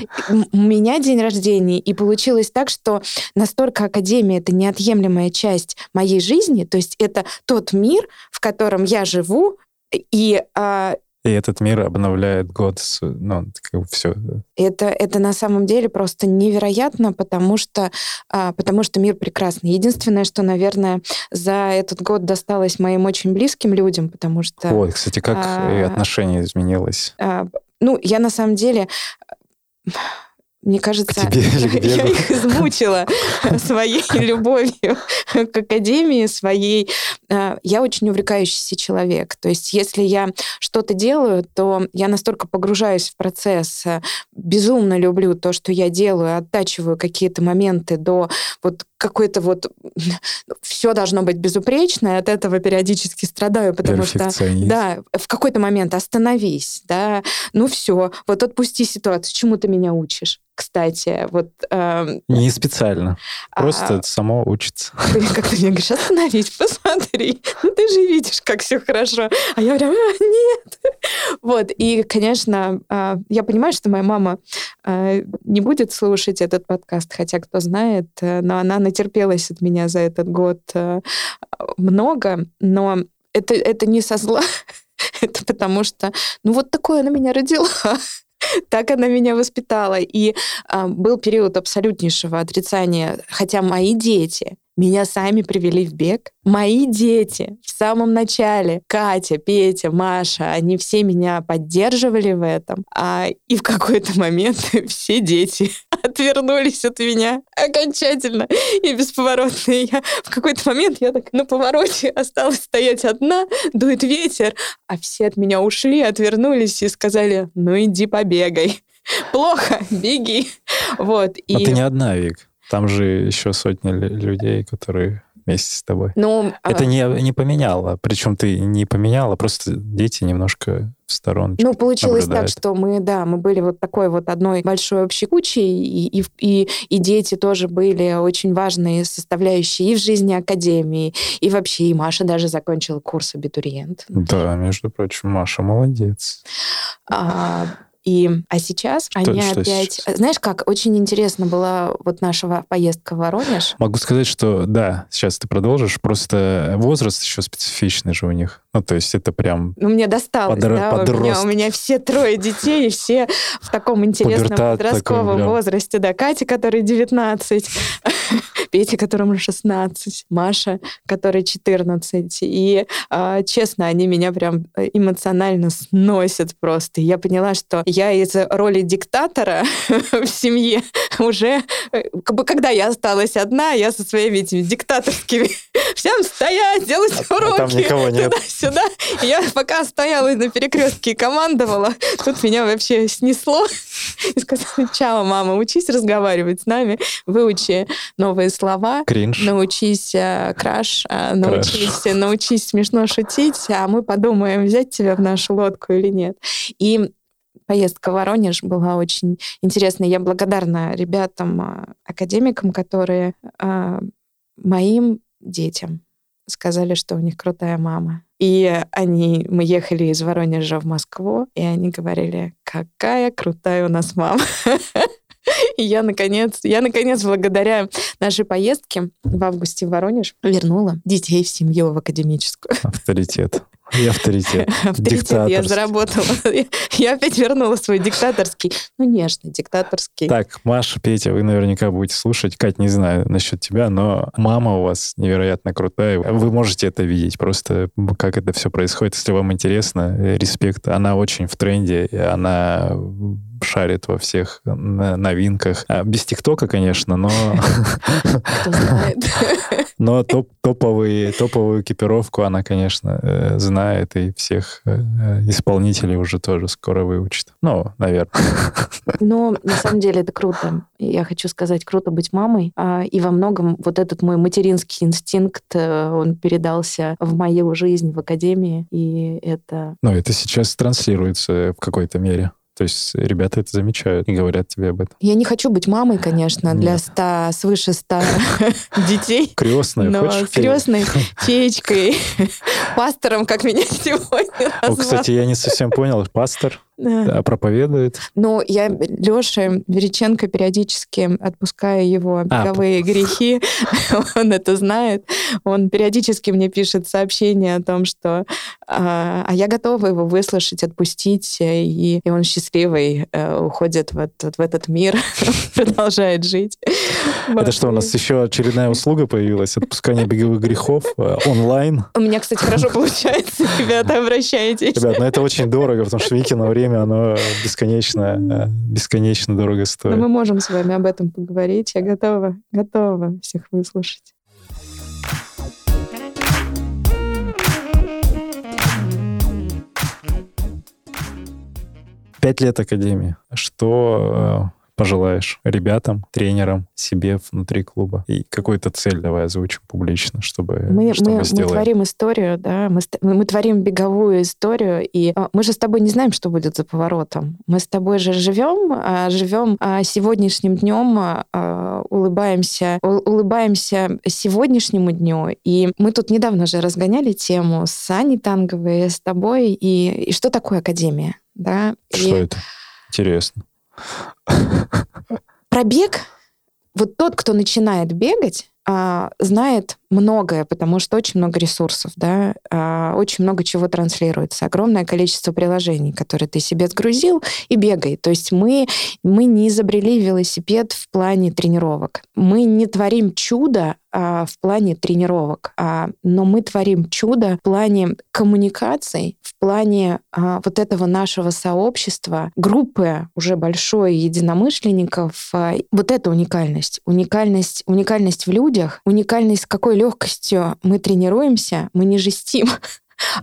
У меня день рождения, и получилось так, что настолько Академия — это неотъемлемая часть моей жизни, то есть это тот мир, в котором я живу, и а, И этот мир обновляет год, ну, как бы все. это, это на самом деле просто невероятно, потому что, а, потому что мир прекрасный. Единственное, что, наверное, за этот год досталось моим очень близким людям, потому что... Вот, кстати, как и А. отношение изменилось. А, ну, я на самом деле, мне кажется, тебе <laughs> я их измучила своей <laughs> любовью к академии, своей... а, Я очень увлекающийся человек. То есть если я что-то делаю, то я настолько погружаюсь в процесс, а, безумно люблю то, что я делаю, оттачиваю какие-то моменты до вот какой-то вот... Все должно быть безупречно, и от этого периодически страдаю, потому что... Да, в какой-то момент остановись, да, ну все, вот отпусти ситуацию, чему ты меня учишь, кстати, вот... эм, Не специально. а, Просто само учится. ты как ты мне говоришь, остановись, посмотри, ну ты же видишь, как все хорошо, а я прям, «А, нет. Вот, и, конечно, а, я понимаю, что моя мама а, не будет слушать этот подкаст, хотя кто знает, э, но она натерпелась от меня за этот год э, много, но это, это не со зла, <laughs> это потому что, ну вот такое она меня родила. <laughs> Так она меня воспитала. И а, был период абсолютнейшего отрицания, хотя мои дети меня сами привели в бег. Мои дети в самом начале, Катя, Петя, Маша, они все меня поддерживали в этом. А, и в какой-то момент <laughs> все дети <laughs> отвернулись от меня окончательно и бесповоротно. И я, в какой-то момент я так на повороте <laughs> осталась стоять одна, дует ветер, а все от меня ушли, отвернулись и сказали, ну иди побегай. Плохо, беги. Вот. И... Но ты не одна, Вик. Там же еще сотни людей, которые вместе с тобой. Ну, это а... не, не поменяло. Причем ты не поменяла, просто дети немножко в сторону. Ну, получилось наблюдают. так, что мы, да, мы были вот такой вот одной большой общей кучей, и, и, и, и дети тоже были очень важные составляющие и в жизни Академии, и вообще, и Маша даже закончила курс абитуриент. Да, между прочим, Маша молодец. А, и, а сейчас что, они что опять... Сейчас? Знаешь, как очень интересно была вот наша поездка в Воронеж. Могу сказать, что да, сейчас ты продолжишь, просто возраст еще специфичный же у них. Ну, то есть это прям... Ну, мне досталось, подро- да, подрост. у меня, у меня все трое детей, и все в таком интересном Пубертат подростковом такой, возрасте. Да, Катя, которой 19, Петя, которому 16, Маша, которой 14. И, э, честно, они меня прям эмоционально сносят просто. Я поняла, что я из роли диктатора <laughs> в семье уже, как бы, когда я осталась одна, я со своими этими диктаторскими всем стоять, делать уроки. А там никого нет. Туда-сюда. Я пока стояла на перекрестке и командовала, тут меня вообще снесло. И сказала, чао, мама, учись разговаривать с нами, выучи новые слова. Кринж. Научись э, краш, э, научись, краш. научись смешно шутить, а мы подумаем, взять тебя в нашу лодку или нет. И поездка в Воронеж была очень интересной. Я благодарна ребятам, а, академикам, которые а, моим детям сказали, что у них крутая мама. И они, мы ехали из Воронежа в Москву, и они говорили, какая крутая у нас мама. <laughs> И я, наконец, я, наконец, благодаря нашей поездке в августе в Воронеж вернула детей в семью в академическую. Авторитет. И авторитет. <laughs> Авторитет я заработала. <laughs> Я опять вернула свой диктаторский, ну, нежный диктаторский. Так, Маша, Петя, вы наверняка будете слушать. Кать, не знаю насчет тебя, но мама у вас невероятно крутая. Вы можете это видеть, просто как это все происходит. Если вам интересно, э, респект. Она очень в тренде, она шарит во всех новинках. А, без ТикТока, конечно, но... <laughs> Но топ, топовые, топовую экипировку она, конечно, э, знает, и всех э, исполнителей уже тоже скоро выучит. Ну, наверное. <laughs> Но на самом деле это круто. Я хочу сказать, круто быть мамой. А, и во многом вот этот мой материнский инстинкт, э, он передался в мою жизнь в академии, и это... Ну, это сейчас транслируется в какой-то мере. То есть ребята это замечают и говорят тебе об этом. Я не хочу быть мамой, конечно, для ста, свыше ста <laughs> детей. Крестной, но хочешь? крестной, <laughs> феечкой, <laughs> пастором, как меня сегодня назвал. Кстати, я не совсем понял. Пастор? Да, проповедует. Ну, я Леше Вериченко периодически отпускаю его а, беговые а, грехи, <laughs> он это знает. Он периодически мне пишет сообщение о том, что а, а я готова его выслушать, отпустить, и, и он счастливый э, уходит в этот, в этот мир, <laughs> продолжает жить. Это что, у нас еще очередная услуга появилась? Отпускание беговых грехов э, онлайн? У меня, кстати, хорошо получается, <laughs> ребята, обращайтесь. Ребят, ну это очень дорого, потому что Вики на время время, оно бесконечно, э, бесконечно дорого стоит. Но мы можем с вами об этом поговорить. Я готова, готова всех выслушать. Пять лет Академии. Что э, пожелаешь ребятам, тренерам, себе внутри клуба? И какую-то цель давай озвучим публично, чтобы мы, что мы, мы, сделаем. мы творим историю, да, мы, мы творим беговую историю, и а, мы же с тобой не знаем, что будет за поворотом. Мы с тобой же живем, а, живем а, сегодняшним днем, улыбаемся, улыбаемся сегодняшнему дню. И мы тут недавно же разгоняли тему с Аней Танговой, с тобой, и, и что такое Академия? Да? Что и... это? Интересно. Пробег, вот тот, кто начинает бегать, а, знает многое, потому что очень много ресурсов, да, а, очень много чего транслируется, огромное количество приложений, которые ты себе сгрузил и бегай. То есть мы, мы не изобрели велосипед в плане тренировок. Мы не творим чудо а, в плане тренировок, а, но мы творим чудо в плане коммуникаций, в плане а, вот этого нашего сообщества, группы уже большой единомышленников. Вот это уникальность. Уникальность, уникальность в людях, уникальность, с какой легкостью мы тренируемся, мы не жестим. <laughs>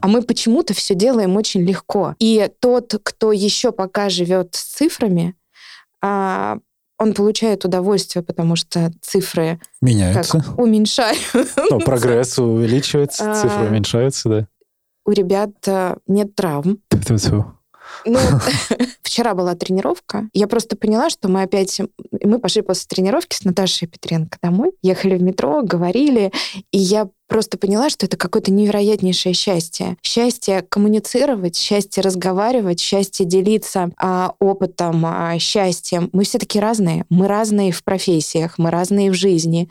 А мы почему-то все делаем очень легко. И тот, кто еще пока живет с цифрами, он получает удовольствие, потому что цифры меняются, как, уменьшаются. Но прогресс увеличивается, цифры а, уменьшаются, да. У ребят э, нет травм. <laughs> Ну, <laughs> <laughs> вчера была тренировка. Я просто поняла, что мы опять... Мы пошли после тренировки с Наташей Петренко домой, ехали в метро, говорили, и я просто поняла, что это какое-то невероятнейшее счастье. Счастье коммуницировать, счастье разговаривать, счастье делиться а, опытом, а, счастьем. Мы все таки разные. Мы разные в профессиях, мы разные в жизни.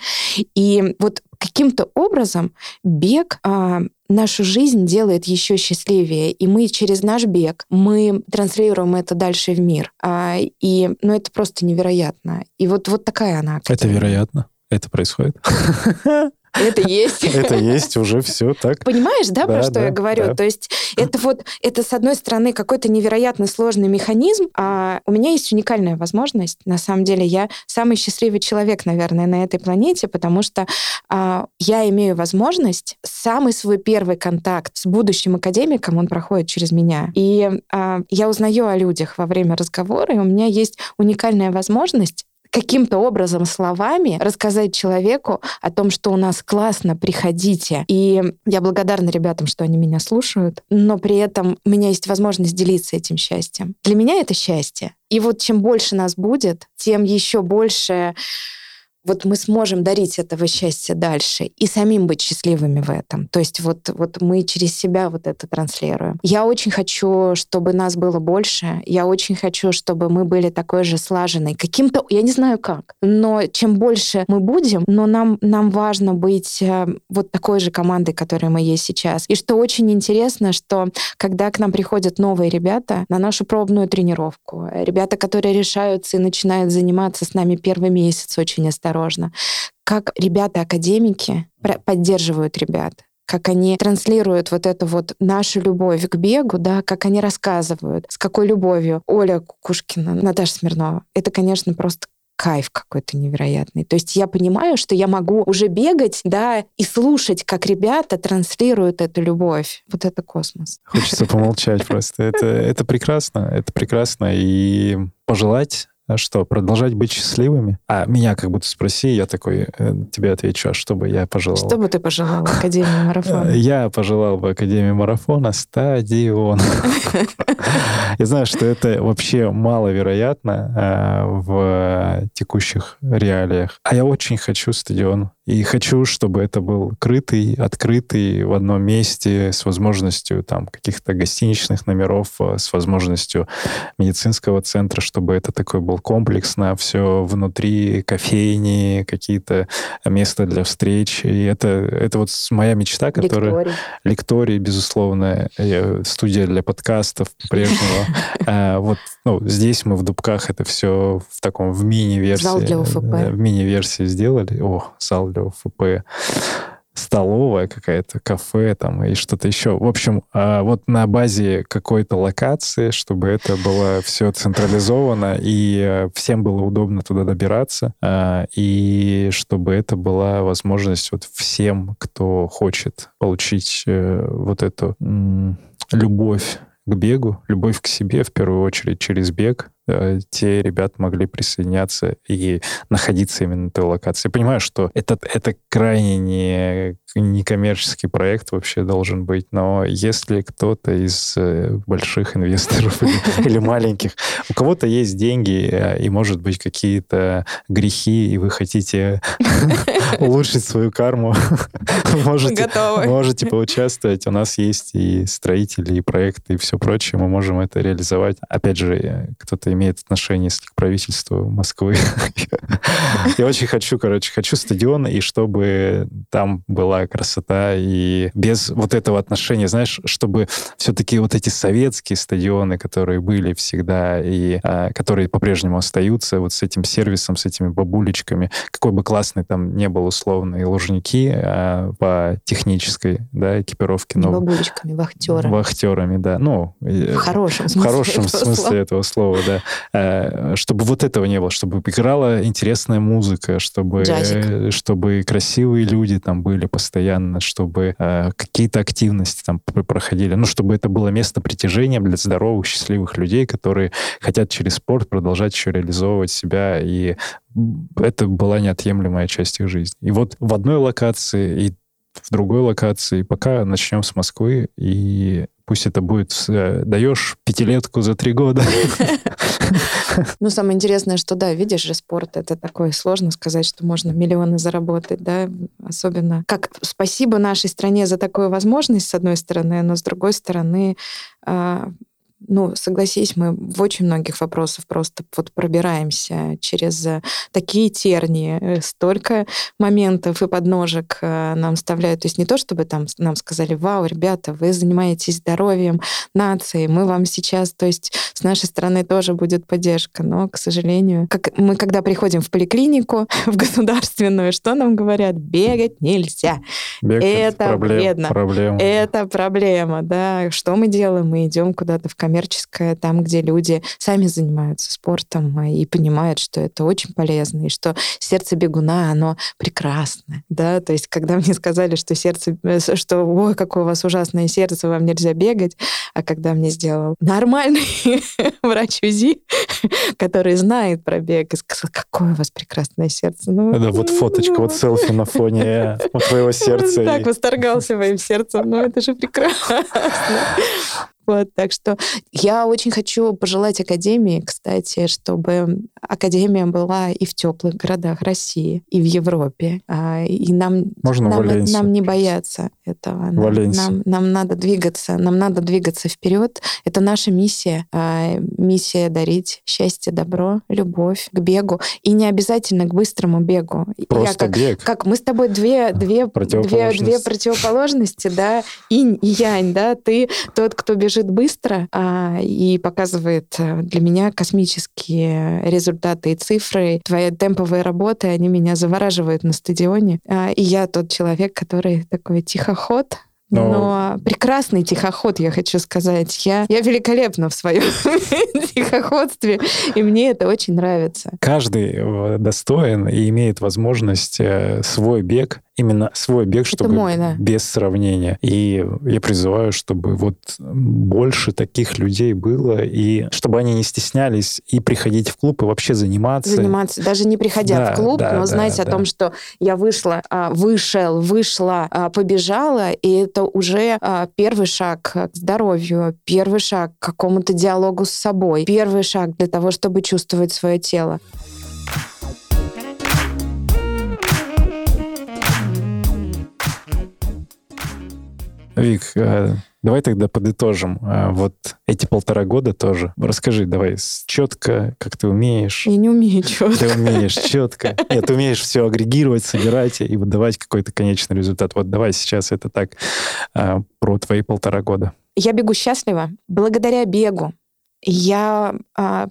И вот каким-то образом бег а, нашу жизнь делает еще счастливее, и мы через наш бег мы транслируем это дальше в мир, а, и ну это просто невероятно. И вот вот такая она. Это вероятно. Это происходит. <laughs> Это есть. Это есть уже все так. Понимаешь, да, про что я говорю? То есть это вот, это с одной стороны какой-то невероятно сложный механизм, а у меня есть уникальная возможность. На самом деле я самый счастливый человек, наверное, на этой планете, потому что а, я имею возможность самый свой первый контакт с будущим академиком, он проходит через меня. И а, я узнаю о людях во время разговора, и у меня есть уникальная возможность каким-то образом словами рассказать человеку о том, что у нас классно, приходите. И я благодарна ребятам, что они меня слушают, но при этом у меня есть возможность делиться этим счастьем. Для меня это счастье. И вот чем больше нас будет, тем еще больше вот мы сможем дарить этого счастья дальше и самим быть счастливыми в этом. То есть вот, вот мы через себя вот это транслируем. Я очень хочу, чтобы нас было больше. Я очень хочу, чтобы мы были такой же слаженной. Каким-то, я не знаю как, но чем больше мы будем, но нам, нам важно быть э, вот такой же командой, которой мы есть сейчас. И что очень интересно, что когда к нам приходят новые ребята на нашу пробную тренировку, ребята, которые решаются и начинают заниматься с нами первый месяц очень осторожно, осторожно. Как ребята-академики поддерживают ребят, как они транслируют вот эту вот нашу любовь к бегу, да, как они рассказывают, с какой любовью Оля Кукушкина, Наташа Смирнова. Это, конечно, просто кайф какой-то невероятный. То есть я понимаю, что я могу уже бегать, да, и слушать, как ребята транслируют эту любовь. Вот это космос. Хочется помолчать просто. Это, это прекрасно, это прекрасно. И пожелать а что, продолжать быть счастливыми? А меня как будто спроси, я такой э, тебе отвечу, а что бы я пожелал? Что бы ты пожелал Академии Марафона? Я пожелал бы Академии Марафона стадион. <laughs> Я знаю, что это вообще маловероятно э, в текущих реалиях. А я очень хочу стадион. И хочу, чтобы это был крытый, открытый в одном месте с возможностью там каких-то гостиничных номеров, э, с возможностью медицинского центра, чтобы это такой был комплексно, все внутри, кофейни, какие-то места для встреч. И это, это вот моя мечта, которая... Лекторий. Лекторий, безусловно. Студия для подкастов по-прежнему. <laughs> А, вот ну, здесь мы в Дубках это все в таком, в мини-версии. Зал для УФП. В мини-версии сделали. О, зал для УФП столовая какая-то, кафе там и что-то еще. В общем, а, вот на базе какой-то локации, чтобы это было все централизовано и э, всем было удобно туда добираться, а, и чтобы это была возможность вот всем, кто хочет получить э, вот эту любовь к бегу, любовь к себе в первую очередь через бег, те ребята могли присоединяться и находиться именно на той локации. Я понимаю, что это, это крайне не, не коммерческий проект вообще должен быть, но если кто-то из э, больших инвесторов <laughs> или, или маленьких, у кого-то есть деньги э, и, может быть, какие-то грехи, и вы хотите <laughs> улучшить свою карму, <laughs> можете, можете поучаствовать. У нас есть и строители, и проекты, и все прочее. Мы можем это реализовать. Опять же, кто-то имеет отношение если к правительству Москвы. <laughs> Я очень хочу, короче, хочу стадион, и чтобы там была красота, и без вот этого отношения, знаешь, чтобы все-таки вот эти советские стадионы, которые были всегда, и а, которые по-прежнему остаются, вот с этим сервисом, с этими бабулечками, какой бы классный там не был условно, и Лужники а, по технической да, экипировке. Но... бабулечками, вахтерами. Вахтерами, да. Ну, в хорошем смысле, в хорошем этого смысле слова. этого слова, да. А, чтобы вот этого не было, чтобы играла интересная музыка, чтобы, Джазик. чтобы красивые люди там были постоянно, чтобы а, какие-то активности там проходили, ну, чтобы это было место притяжения для здоровых, счастливых людей, которые хотят через спорт продолжать еще реализовывать себя и это была неотъемлемая часть их жизни. И вот в одной локации и в другой локации. Пока начнем с Москвы, и пусть это будет... Э, даешь пятилетку за три года. Ну, самое интересное, что, да, видишь же, спорт — это такое сложно сказать, что можно миллионы заработать, да, особенно... Как спасибо нашей стране за такую возможность, с одной стороны, но с другой стороны, а, ну, согласись, мы в очень многих вопросах просто вот пробираемся через э, такие тернии, э, столько моментов и подножек э, нам вставляют. То есть не то, чтобы там нам сказали, вау, ребята, вы занимаетесь здоровьем нации, мы вам сейчас, то есть с нашей стороны тоже будет поддержка, но, к сожалению, как мы когда приходим в поликлинику, <laughs> в государственную, что нам говорят? Бегать нельзя. Бегать это проблем, вредно. Проблема. Это проблема, да. Что мы делаем? Мы идем куда-то в коммерцию коммерческое, там, где люди сами занимаются спортом а, и понимают, что это очень полезно, и что сердце бегуна, оно прекрасное, да, то есть когда мне сказали, что сердце, э, что, ой, какое у вас ужасное сердце, вам нельзя бегать, а когда мне сделал нормальный <laughs> врач УЗИ, который знает про бег, и сказал, какое у вас прекрасное сердце. Ну, да, вот фоточка, вот селфи на фоне э, твоего <laughs> сердца. Так восторгался моим сердцем, ну это же прекрасно. Вот, так что я очень хочу пожелать Академии, кстати, чтобы Академия была и в теплых городах России, и в Европе. А, и нам, Можно нам, нам не бояться этого. Нам, нам, нам надо двигаться, нам надо двигаться вперед. Это наша миссия. А, миссия дарить счастье, добро, любовь к бегу. И не обязательно к быстрому бегу. Просто я как, бег. Как мы с тобой две, две, две, две противоположности, да, инь и янь, да. Ты тот, кто бежит быстро а, и показывает э, для меня космические результаты и цифры. Твои темповые работы, они меня завораживают на стадионе. А, и я тот человек, который такой тихоход, но... Но прекрасный тихоход, я хочу сказать. Я, я великолепна в своем <laughs> тихоходстве, и мне это очень нравится. Каждый э, достоин и имеет возможность э, свой бег именно свой бег, чтобы мой, да. без сравнения. И я призываю, чтобы вот больше таких людей было, и чтобы они не стеснялись и приходить в клуб, и вообще заниматься. Заниматься, даже не приходя да, в клуб, да, но да, знать да, о том, что я вышла, а, вышел, вышла, а, побежала, и это уже а, первый шаг к здоровью, первый шаг к какому-то диалогу с собой, первый шаг для того, чтобы чувствовать свое тело. Вик, э, давай тогда подытожим. Э, вот эти полтора года тоже. Расскажи, давай, четко, как ты умеешь. Я не умею четко. Ты умеешь четко. Нет, ты умеешь все агрегировать, собирать и выдавать какой-то конечный результат. Вот давай сейчас это так э, про твои полтора года. Я бегу счастливо. Благодаря бегу я а,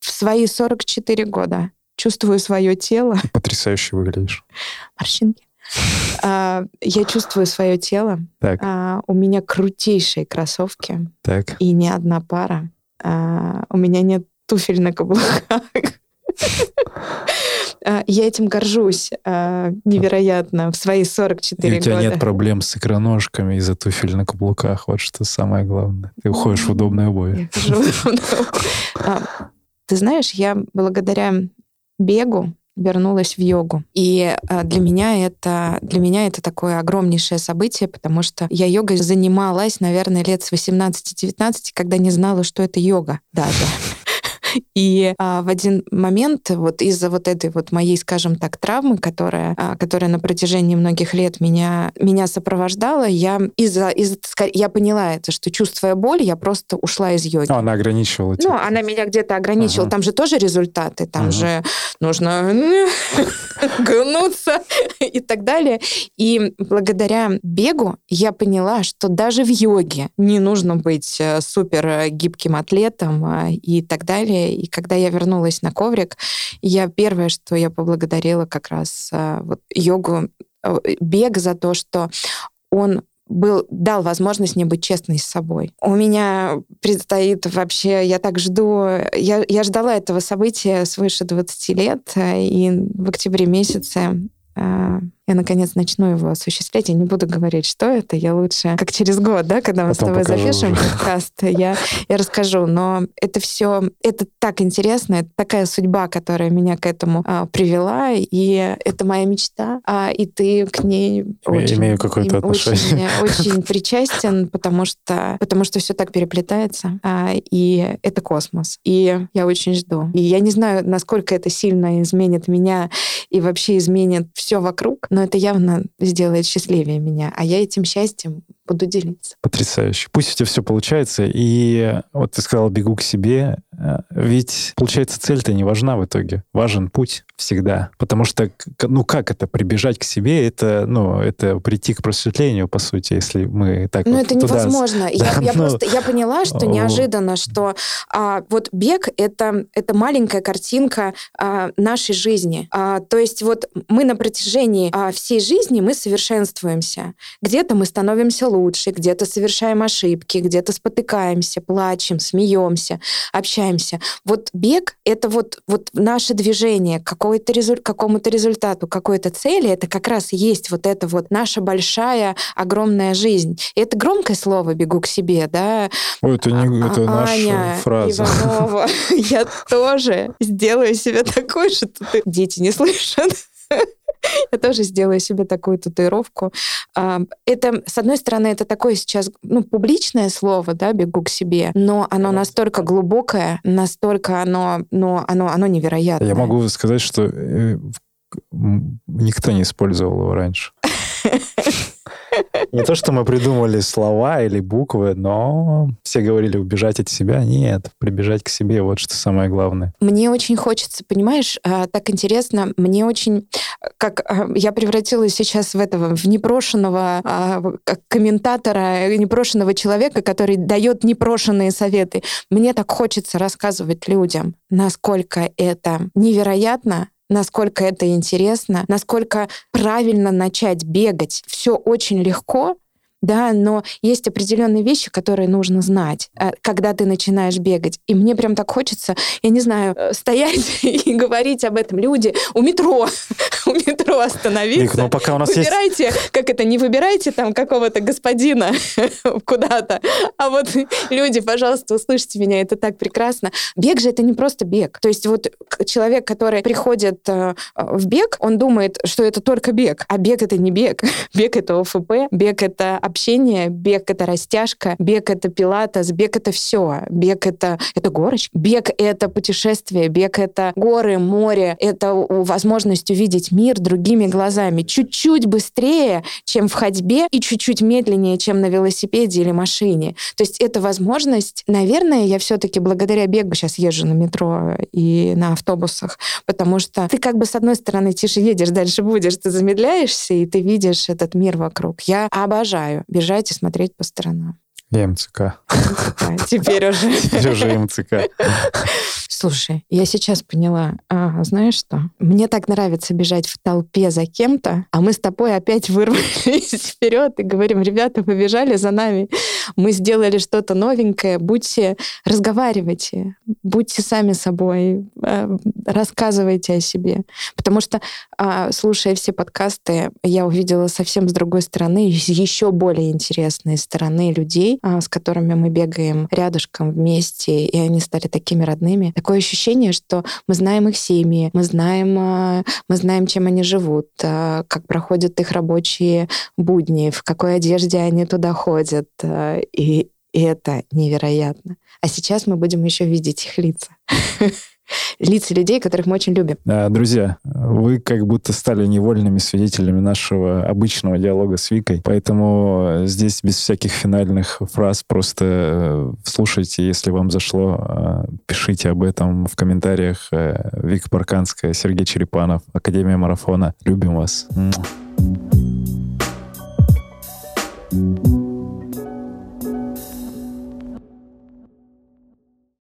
в свои 44 года чувствую свое тело. Потрясающе выглядишь. Морщинки. А, я чувствую свое тело. Так. А, у меня крутейшие кроссовки. Так. И не одна пара. А, у меня нет туфель на каблуках. Я этим горжусь невероятно в свои 44 года. И у тебя года. нет проблем с икроножками из-за туфель на каблуках. Вот что самое главное. Ты уходишь в удобные обуви. Ты знаешь, я благодаря бегу вернулась в йогу. И а, для меня это для меня это такое огромнейшее событие, потому что я йогой занималась, наверное, лет с 18-19, когда не знала, что это йога даже. И а, в один момент вот из-за вот этой вот моей, скажем так, травмы, которая, а, которая на протяжении многих лет меня, меня сопровождала, я из-за, из я поняла это, что чувствуя боль, я просто ушла из йоги. Ну, она ограничивала тебя. Ну, она меня где-то ограничивала. Ага. Там же тоже результаты, там ага. же нужно <laughs> гнуться и так далее. И благодаря бегу я поняла, что даже в йоге не нужно быть э, супер гибким атлетом а, и так далее. И когда я вернулась на коврик, я первое, что я поблагодарила как раз а, вот йогу, э, бег за то, что он был, дал возможность мне быть честной с собой. У меня предстоит вообще, я так жду, я, я ждала этого события свыше 20 лет, э, и в октябре месяце я наконец начну его осуществлять. Я не буду говорить, что это. Я лучше, как через год, да, когда мы Потом с тобой запишем уже. подкаст, я, я расскажу. Но это все, это так интересно, это такая судьба, которая меня к этому а, привела, и это моя мечта, а, и ты к ней очень, имею какое-то отношение. Очень, очень причастен, потому что, потому что все так переплетается, а, и это космос. И я очень жду. И я не знаю, насколько это сильно изменит меня и вообще изменит все вокруг, но это явно сделает счастливее меня, а я этим счастьем буду делиться. Потрясающе. Пусть у тебя все получается. И вот ты сказал, бегу к себе. Э, ведь, получается, цель-то не важна в итоге. Важен путь всегда. Потому что, ну как это, прибежать к себе, это, ну, это прийти к просветлению, по сути, если мы так Ну вот это туда... невозможно. Да, <laughs> я, я но... просто, я поняла, что неожиданно, что а, вот бег — это, это маленькая картинка а, нашей жизни. А, то есть вот мы на протяжении а, всей жизни мы совершенствуемся. Где-то мы становимся лучше, где-то совершаем ошибки, где-то спотыкаемся, плачем, смеемся, общаемся. Вот бег — это вот, вот наше движение к какому-то резу... какому-то результату, какой-то цели. Это как раз есть вот это вот наша большая, огромная жизнь. И это громкое слово «бегу к себе», да? Ой, это, не, а, это наша фраза. Иванова, <laughs> я тоже сделаю себе такой, что дети не слышат. <laughs> Я тоже сделаю себе такую татуировку. А, это, с одной стороны, это такое сейчас ну, публичное слово, да, бегу к себе, но оно настолько глубокое, настолько оно, ну, оно, оно невероятное. Я могу сказать, что э, никто не использовал его раньше. <laughs> Не то, что мы придумали слова или буквы, но все говорили убежать от себя. Нет, прибежать к себе, вот что самое главное. Мне очень хочется, понимаешь, а, так интересно, мне очень, как а, я превратилась сейчас в этого, в непрошенного а, комментатора, непрошенного человека, который дает непрошенные советы. Мне так хочется рассказывать людям, насколько это невероятно, насколько это интересно, насколько правильно начать бегать. Все очень легко, да, но есть определенные вещи, которые нужно знать, э, когда ты начинаешь бегать. И мне прям так хочется, я не знаю, э, стоять <laughs> и говорить об этом. Люди у метро, <laughs> у метро остановиться. Вик, но пока у нас выбирайте, есть... как это, не выбирайте там какого-то господина <laughs> куда-то, а вот люди, пожалуйста, услышьте меня, это так прекрасно. Бег же это не просто бег. То есть вот человек, который приходит э, в бег, он думает, что это только бег, а бег это не бег. Бег это ОФП, бег это общение, бег — это растяжка, бег — это пилатес, бег — это все. Бег — это, это горочь, бег — это путешествие, бег — это горы, море, это возможность увидеть мир другими глазами. Чуть-чуть быстрее, чем в ходьбе, и чуть-чуть медленнее, чем на велосипеде или машине. То есть это возможность, наверное, я все-таки благодаря бегу сейчас езжу на метро и на автобусах, потому что ты как бы с одной стороны тише едешь, дальше будешь, ты замедляешься, и ты видишь этот мир вокруг. Я обожаю бежать и смотреть по сторонам. Я. МЦК. Теперь уже. Теперь уже МЦК. Слушай, я сейчас поняла, а, знаешь что? Мне так нравится бежать в толпе за кем-то, а мы с тобой опять <laughs> вырвались вперед и говорим, ребята, побежали за нами, мы сделали что-то новенькое, будьте, разговаривайте, будьте сами собой, а, рассказывайте о себе. Потому что, а, слушая все подкасты, я увидела совсем с другой стороны, еще более интересные стороны людей, а, с которыми мы бегаем рядышком вместе, и они стали такими родными. Такое ощущение, что мы знаем их семьи, мы знаем, э, мы знаем, чем они живут, э, как проходят их рабочие будни, в какой одежде они туда ходят. Э, и И это невероятно. А сейчас мы будем еще видеть их лица. <laughs> лица людей, которых мы очень любим. Э, друзья, вы как будто стали невольными свидетелями нашего обычного диалога с Викой, поэтому э, здесь без всяких финальных фраз просто э, слушайте, если вам зашло, пишите об этом в комментариях. Вика Парканская, Сергей Черепанов, Академия Марафона. Любим вас. Thank you